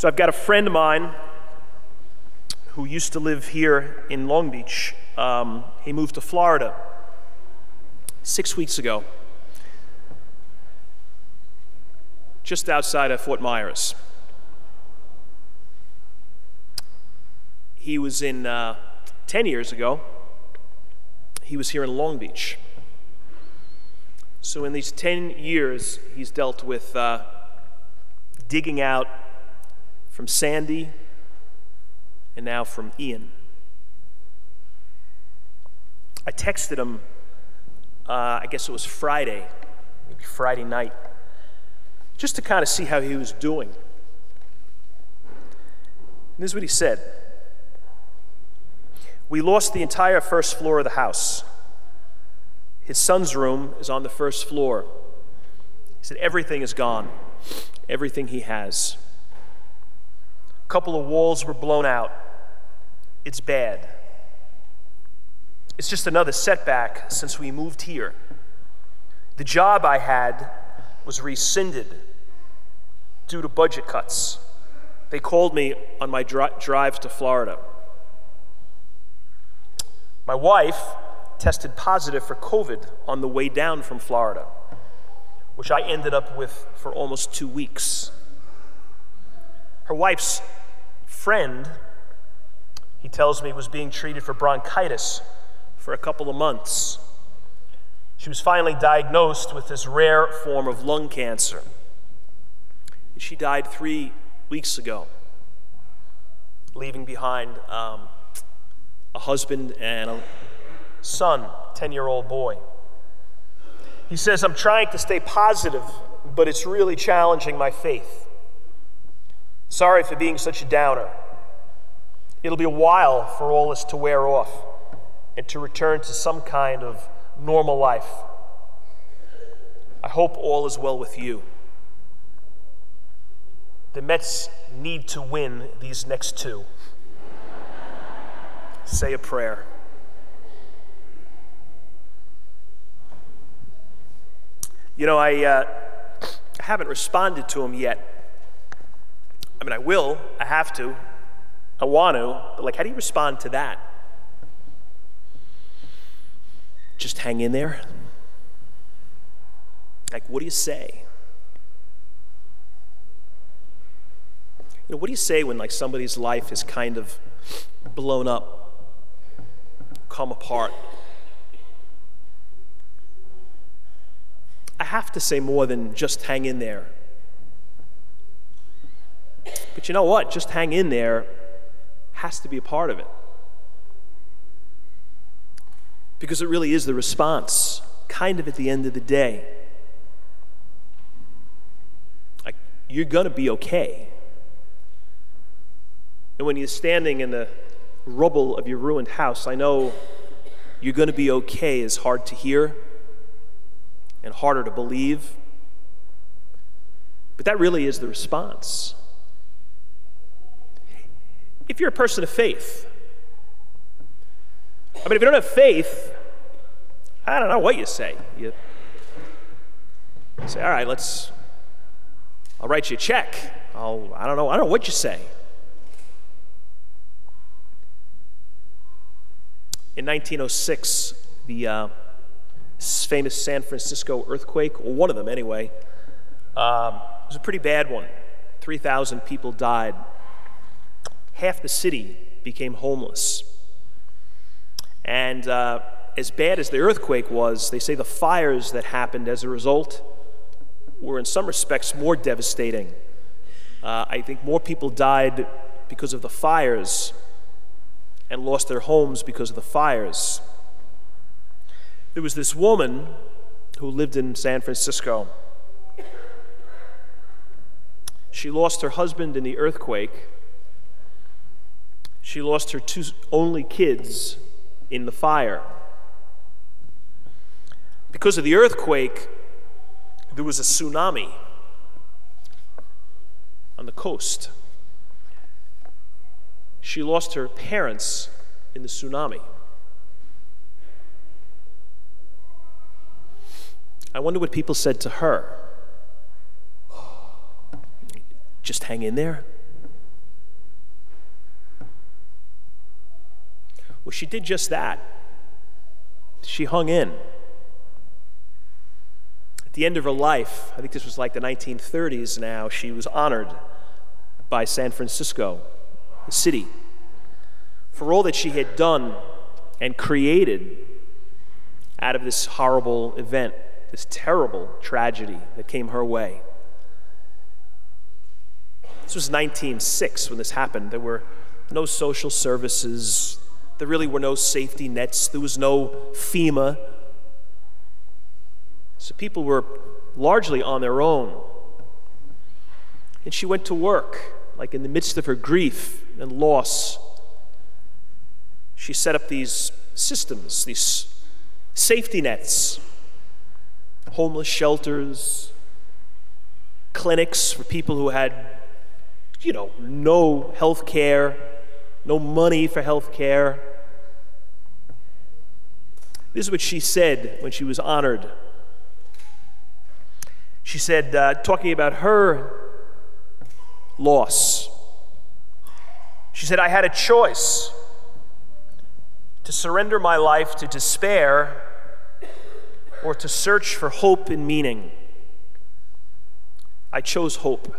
So I've got a friend of mine who used to live here in Long Beach. Um, he moved to Florida six weeks ago, just outside of Fort Myers. He was in, uh, 10 years ago, he was here in Long Beach. So, in these 10 years, he's dealt with uh, digging out from Sandy and now from Ian. I texted him, uh, I guess it was Friday, maybe Friday night, just to kind of see how he was doing. And this is what he said We lost the entire first floor of the house. His son's room is on the first floor. He said, Everything is gone, everything he has. Couple of walls were blown out. It's bad. It's just another setback since we moved here. The job I had was rescinded due to budget cuts. They called me on my dri- drive to Florida. My wife tested positive for COVID on the way down from Florida, which I ended up with for almost two weeks. Her wife's friend, he tells me, was being treated for bronchitis for a couple of months. She was finally diagnosed with this rare form of lung cancer. She died three weeks ago, leaving behind um, a husband and a son, 10 year old boy. He says, I'm trying to stay positive, but it's really challenging my faith. Sorry for being such a downer. It'll be a while for all this to wear off and to return to some kind of normal life. I hope all is well with you. The Mets need to win these next two. Say a prayer. You know, I, uh, haven't responded to him yet. I mean, I will, I have to, I want to, but like, how do you respond to that? Just hang in there? Like, what do you say? You know, what do you say when like somebody's life is kind of blown up, come apart? I have to say more than just hang in there. But you know what? Just hang in there has to be a part of it. Because it really is the response, kind of at the end of the day. Like, you're going to be okay. And when you're standing in the rubble of your ruined house, I know you're going to be okay is hard to hear and harder to believe. But that really is the response. If you're a person of faith, I mean, if you don't have faith, I don't know what you say. You say, all right, let's, I'll write you a check. I'll, I don't know, I don't know what you say. In 1906, the uh, famous San Francisco earthquake, or one of them anyway, um, was a pretty bad one. 3,000 people died. Half the city became homeless. And uh, as bad as the earthquake was, they say the fires that happened as a result were, in some respects, more devastating. Uh, I think more people died because of the fires and lost their homes because of the fires. There was this woman who lived in San Francisco. She lost her husband in the earthquake. She lost her two only kids in the fire. Because of the earthquake, there was a tsunami on the coast. She lost her parents in the tsunami. I wonder what people said to her. Just hang in there. Well, she did just that. She hung in. At the end of her life, I think this was like the 1930s now, she was honored by San Francisco, the city, for all that she had done and created out of this horrible event, this terrible tragedy that came her way. This was 1906 when this happened. There were no social services, there really were no safety nets, there was no FEMA. So people were largely on their own. And she went to work, like in the midst of her grief and loss. She set up these systems, these safety nets, homeless shelters, clinics for people who had, you know, no health care, no money for health care. This is what she said when she was honored. She said, uh, talking about her loss, she said, I had a choice to surrender my life to despair or to search for hope and meaning. I chose hope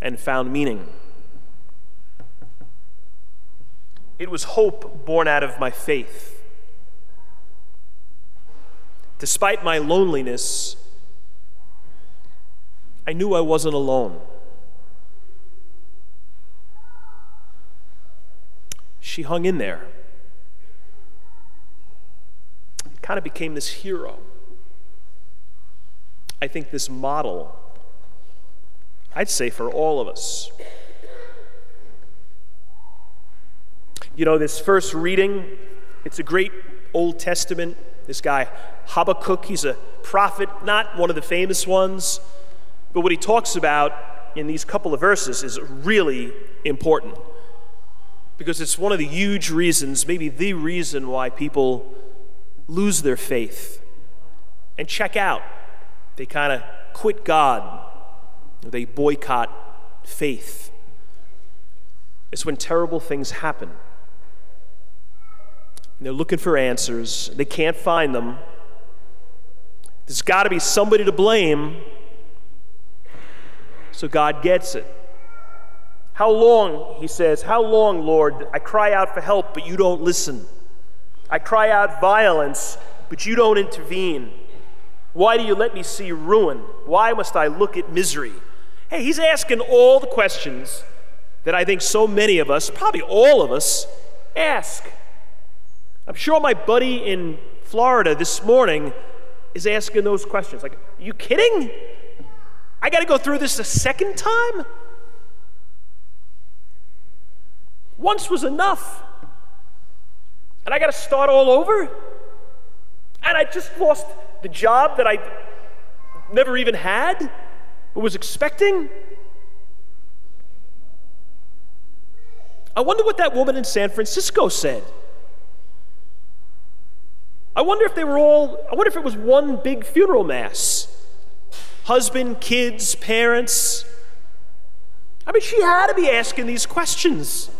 and found meaning. It was hope born out of my faith. Despite my loneliness, I knew I wasn't alone. She hung in there. Kind of became this hero. I think this model, I'd say for all of us. You know, this first reading, it's a great Old Testament. This guy, Habakkuk, he's a prophet, not one of the famous ones, but what he talks about in these couple of verses is really important because it's one of the huge reasons, maybe the reason why people lose their faith and check out. They kind of quit God, they boycott faith. It's when terrible things happen. They're looking for answers, they can't find them. There's got to be somebody to blame. So God gets it. How long, he says, how long, Lord, I cry out for help, but you don't listen. I cry out violence, but you don't intervene. Why do you let me see ruin? Why must I look at misery? Hey, he's asking all the questions that I think so many of us, probably all of us, ask. I'm sure my buddy in Florida this morning is asking those questions. Like, are you kidding? I got to go through this a second time? Once was enough. And I got to start all over? And I just lost the job that I never even had, but was expecting? I wonder what that woman in San Francisco said. I wonder if they were all, I wonder if it was one big funeral mass. Husband, kids, parents. I mean, she had to be asking these questions.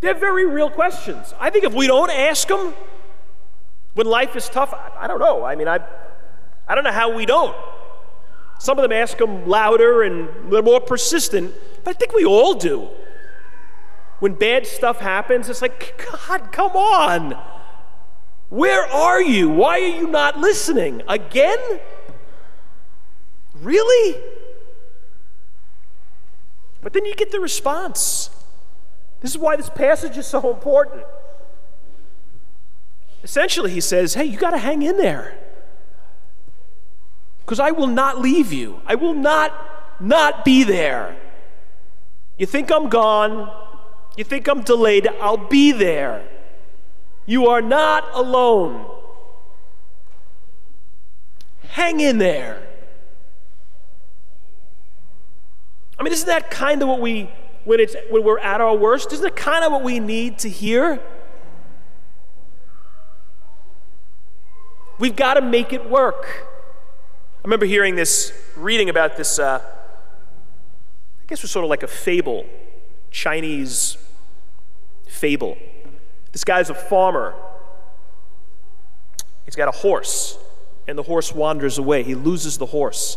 They're very real questions. I think if we don't ask them when life is tough, I, don't know. I mean, I, I don't know how we don't. Some of them ask them louder and they're more persistent, but I think we all do. When bad stuff happens, it's like, God, come on. Where are you? Why are you not listening? Again? Really? But then you get the response. This is why this passage is so important. Essentially, he says, Hey, you got to hang in there. Because I will not leave you. I will not not be there. You think I'm gone. You think I'm delayed. I'll be there. You are not alone. Hang in there. I mean, isn't that kind of what we when, it's, when we're at our worst? Isn't it kind of what we need to hear? We've got to make it work. I remember hearing this, reading about this, uh, I guess it was sort of like a fable, Chinese fable. This guy's a farmer. He's got a horse, and the horse wanders away. He loses the horse.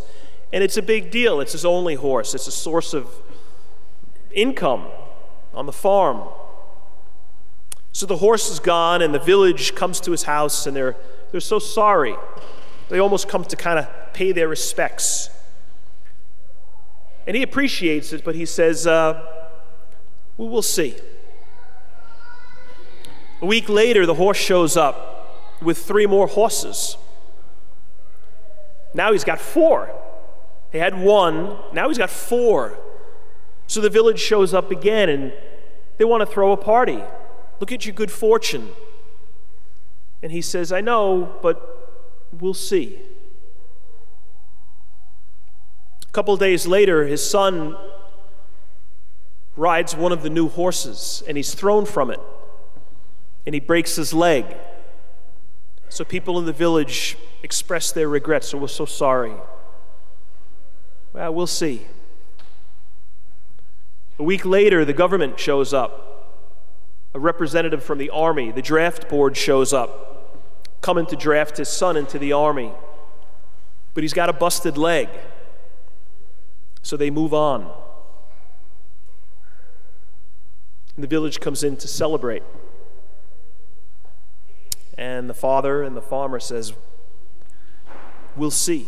And it's a big deal. It's his only horse, it's a source of income on the farm. So the horse is gone, and the village comes to his house, and they're, they're so sorry. They almost come to kind of pay their respects. And he appreciates it, but he says, uh, well, We'll see. A week later, the horse shows up with three more horses. Now he's got four. He had one, now he's got four. So the village shows up again and they want to throw a party. Look at your good fortune. And he says, I know, but we'll see. A couple days later, his son rides one of the new horses and he's thrown from it and he breaks his leg. So people in the village express their regrets. So we're so sorry. Well, we'll see. A week later, the government shows up. A representative from the army, the draft board shows up, coming to draft his son into the army. But he's got a busted leg. So they move on. And the village comes in to celebrate. And the father and the farmer says, We'll see.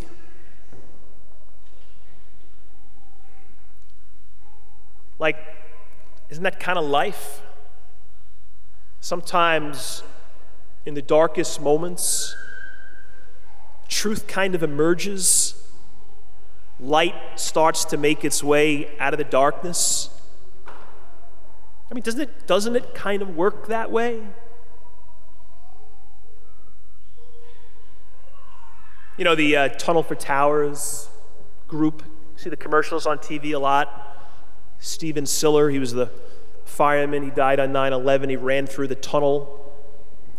Like, isn't that kind of life? Sometimes, in the darkest moments, truth kind of emerges. Light starts to make its way out of the darkness. I mean, doesn't it, doesn't it kind of work that way? You know, the uh, Tunnel for Towers group, see the commercials on TV a lot. Stephen Siller, he was the fireman. He died on 9 11. He ran through the tunnel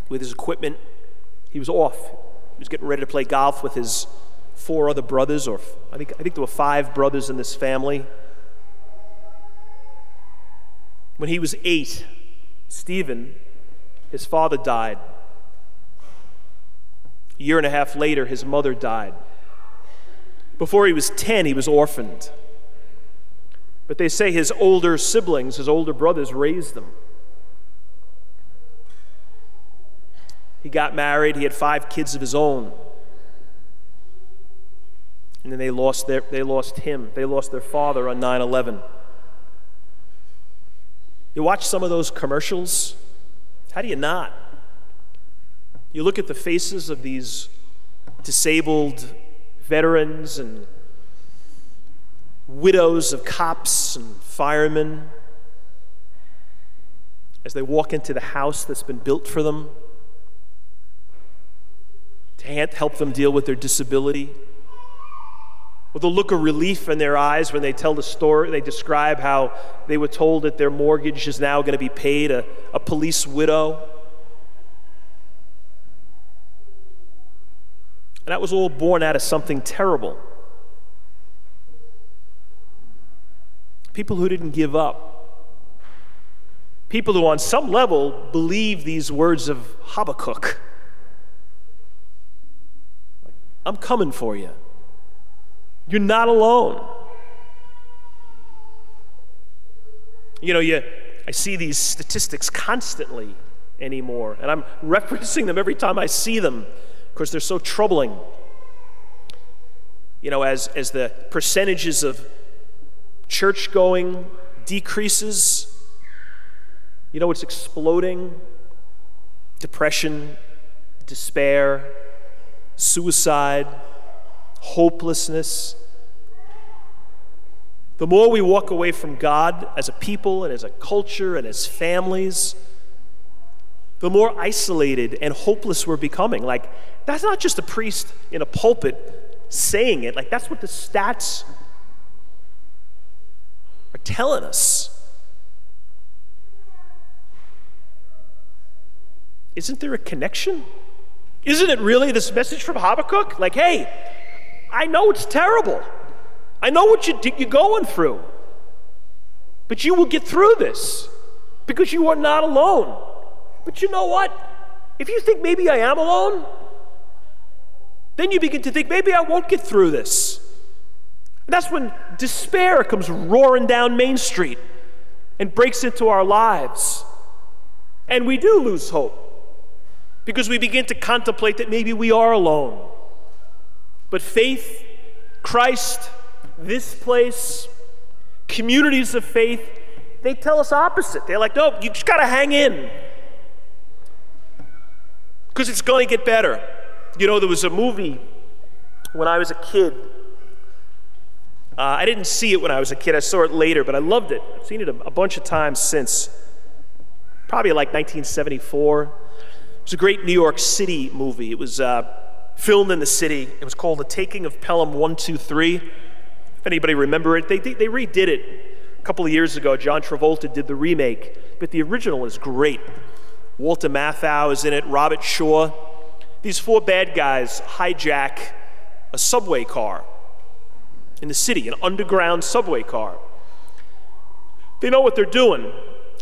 with his equipment. He was off. He was getting ready to play golf with his four other brothers, or I think, I think there were five brothers in this family. When he was eight, Stephen, his father died. A year and a half later, his mother died. Before he was 10, he was orphaned. But they say his older siblings, his older brothers, raised them. He got married, he had five kids of his own. And then they lost, their, they lost him. They lost their father on 9 11. You watch some of those commercials, how do you not? You look at the faces of these disabled veterans and widows of cops and firemen as they walk into the house that's been built for them to help them deal with their disability. With a look of relief in their eyes when they tell the story, they describe how they were told that their mortgage is now going to be paid, a, a police widow And that was all born out of something terrible. People who didn't give up. People who, on some level, believe these words of Habakkuk I'm coming for you. You're not alone. You know, you, I see these statistics constantly anymore, and I'm referencing them every time I see them course, they're so troubling. You know, as, as the percentages of church going decreases, you know what's exploding? Depression, despair, suicide, hopelessness. The more we walk away from God as a people and as a culture and as families, the more isolated and hopeless we're becoming. Like, that's not just a priest in a pulpit saying it, like, that's what the stats are telling us. Isn't there a connection? Isn't it really this message from Habakkuk? Like, hey, I know it's terrible. I know what you, you're going through. But you will get through this because you are not alone. But you know what? If you think maybe I am alone, then you begin to think maybe I won't get through this. And that's when despair comes roaring down Main Street and breaks into our lives. And we do lose hope because we begin to contemplate that maybe we are alone. But faith, Christ, this place, communities of faith, they tell us opposite. They're like, no, you just got to hang in because it's going to get better. You know, there was a movie when I was a kid. Uh, I didn't see it when I was a kid, I saw it later, but I loved it. I've seen it a, a bunch of times since, probably like 1974. It was a great New York City movie. It was uh, filmed in the city. It was called The Taking of Pelham 123. If anybody remember it, they, they, they redid it a couple of years ago. John Travolta did the remake, but the original is great. Walter Matthau is in it, Robert Shaw. These four bad guys hijack a subway car in the city, an underground subway car. They know what they're doing.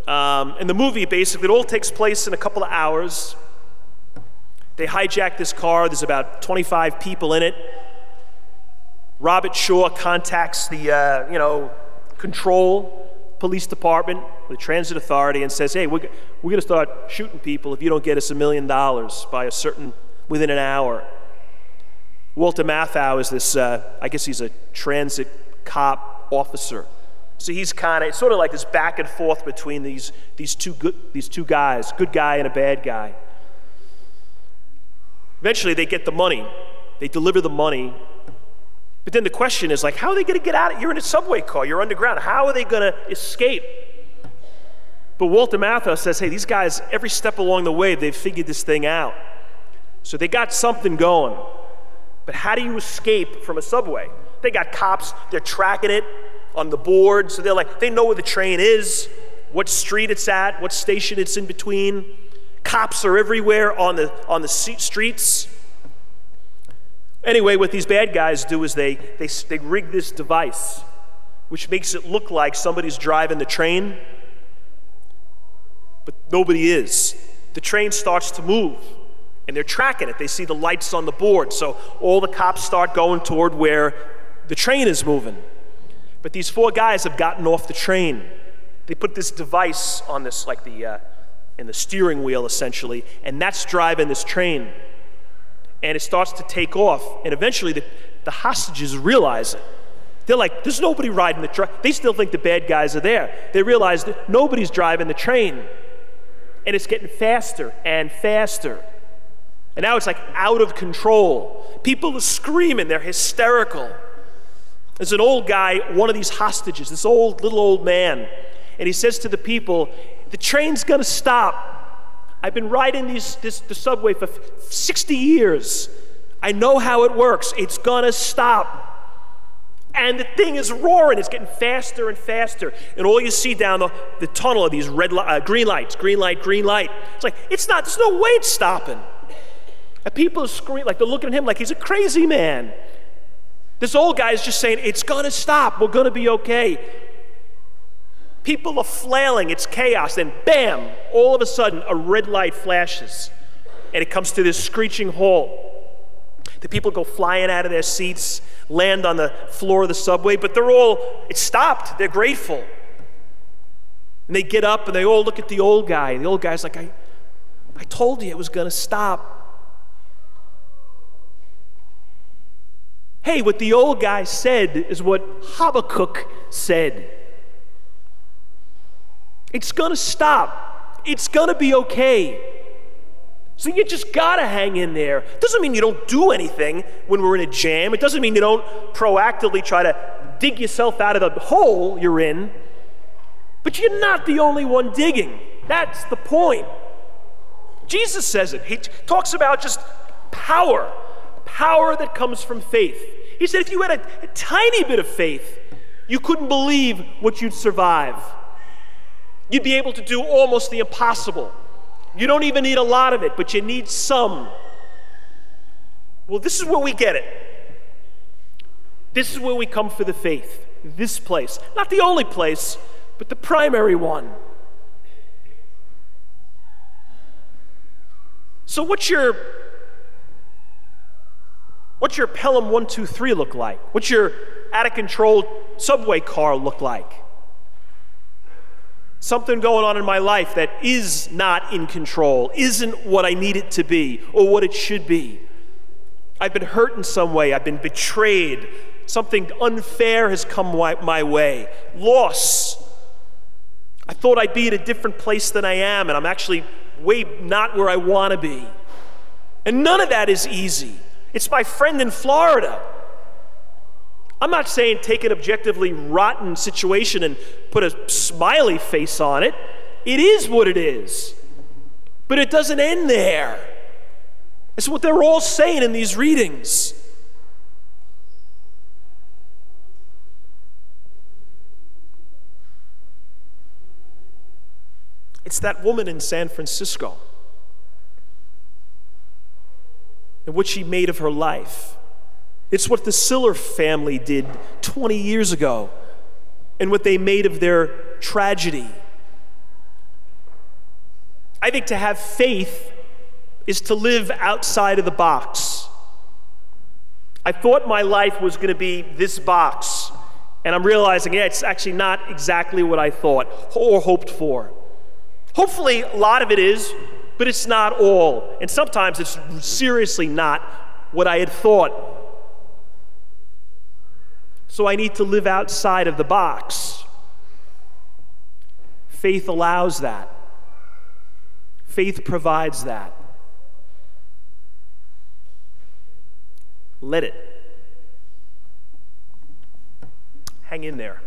Um, and the movie basically, it all takes place in a couple of hours. They hijack this car, there's about 25 people in it. Robert Shaw contacts the, uh, you know, control police department, the transit authority, and says, hey, we're, we're going to start shooting people if you don't get us a million dollars by a certain, within an hour. Walter Matthau is this, uh, I guess he's a transit cop officer. So he's kind of, it's sort of like this back and forth between these, these, two good, these two guys, good guy and a bad guy. Eventually, they get the money. They deliver the money. But then the question is like, how are they going to get out? Of, you're in a subway car. You're underground. How are they going to escape? But Walter Matthau says, hey, these guys, every step along the way, they've figured this thing out. So they got something going. But how do you escape from a subway? They got cops. They're tracking it on the board. So they're like, they know where the train is, what street it's at, what station it's in between. Cops are everywhere on the, on the streets. Anyway, what these bad guys do is they, they, they rig this device, which makes it look like somebody's driving the train, but nobody is. The train starts to move, and they're tracking it. They see the lights on the board, so all the cops start going toward where the train is moving. But these four guys have gotten off the train. They put this device on this, like the, uh, in the steering wheel essentially, and that's driving this train. And it starts to take off, and eventually the, the hostages realize it. They're like, there's nobody riding the truck. They still think the bad guys are there. They realize that nobody's driving the train. And it's getting faster and faster. And now it's like out of control. People are screaming, they're hysterical. There's an old guy, one of these hostages, this old little old man, and he says to the people, the train's to stop. I've been riding these, this, the subway for 60 years. I know how it works. It's going to stop. And the thing is roaring. It's getting faster and faster. And all you see down the, the tunnel are these red, uh, green lights, green light, green light. It's like, it's not, there's no way it's stopping. And people are screaming, like they're looking at him like he's a crazy man. This old guy is just saying, it's going to stop. We're going to be okay. People are flailing, it's chaos. Then, bam, all of a sudden, a red light flashes and it comes to this screeching halt. The people go flying out of their seats, land on the floor of the subway, but they're all, it stopped. They're grateful. And they get up and they all look at the old guy. The old guy's like, I, I told you it was going to stop. Hey, what the old guy said is what Habakkuk said. It's going to stop. It's going to be okay. So you just got to hang in there. Doesn't mean you don't do anything when we're in a jam. It doesn't mean you don't proactively try to dig yourself out of the hole you're in. But you're not the only one digging. That's the point. Jesus says it. He t- talks about just power, power that comes from faith. He said if you had a, a tiny bit of faith, you couldn't believe what you'd survive. You'd be able to do almost the impossible. You don't even need a lot of it, but you need some. Well, this is where we get it. This is where we come for the faith. This place. Not the only place, but the primary one. So what's your what's your Pelham 123 look like? What's your out of control subway car look like? Something going on in my life that is not in control, isn't what I need it to be or what it should be. I've been hurt in some way, I've been betrayed, something unfair has come my way, loss. I thought I'd be at a different place than I am, and I'm actually way not where I want to be. And none of that is easy. It's my friend in Florida. I'm not saying take an objectively rotten situation and put a smiley face on it. It is what it is. But it doesn't end there. It's what they're all saying in these readings. It's that woman in San Francisco and what she made of her life. It's what the Siller family did 20 years ago and what they made of their tragedy. I think to have faith is to live outside of the box. I thought my life was going to be this box, and I'm realizing, yeah, it's actually not exactly what I thought or hoped for. Hopefully, a lot of it is, but it's not all. And sometimes it's seriously not what I had thought. So I need to live outside of the box. Faith allows that, faith provides that. Let it. Hang in there.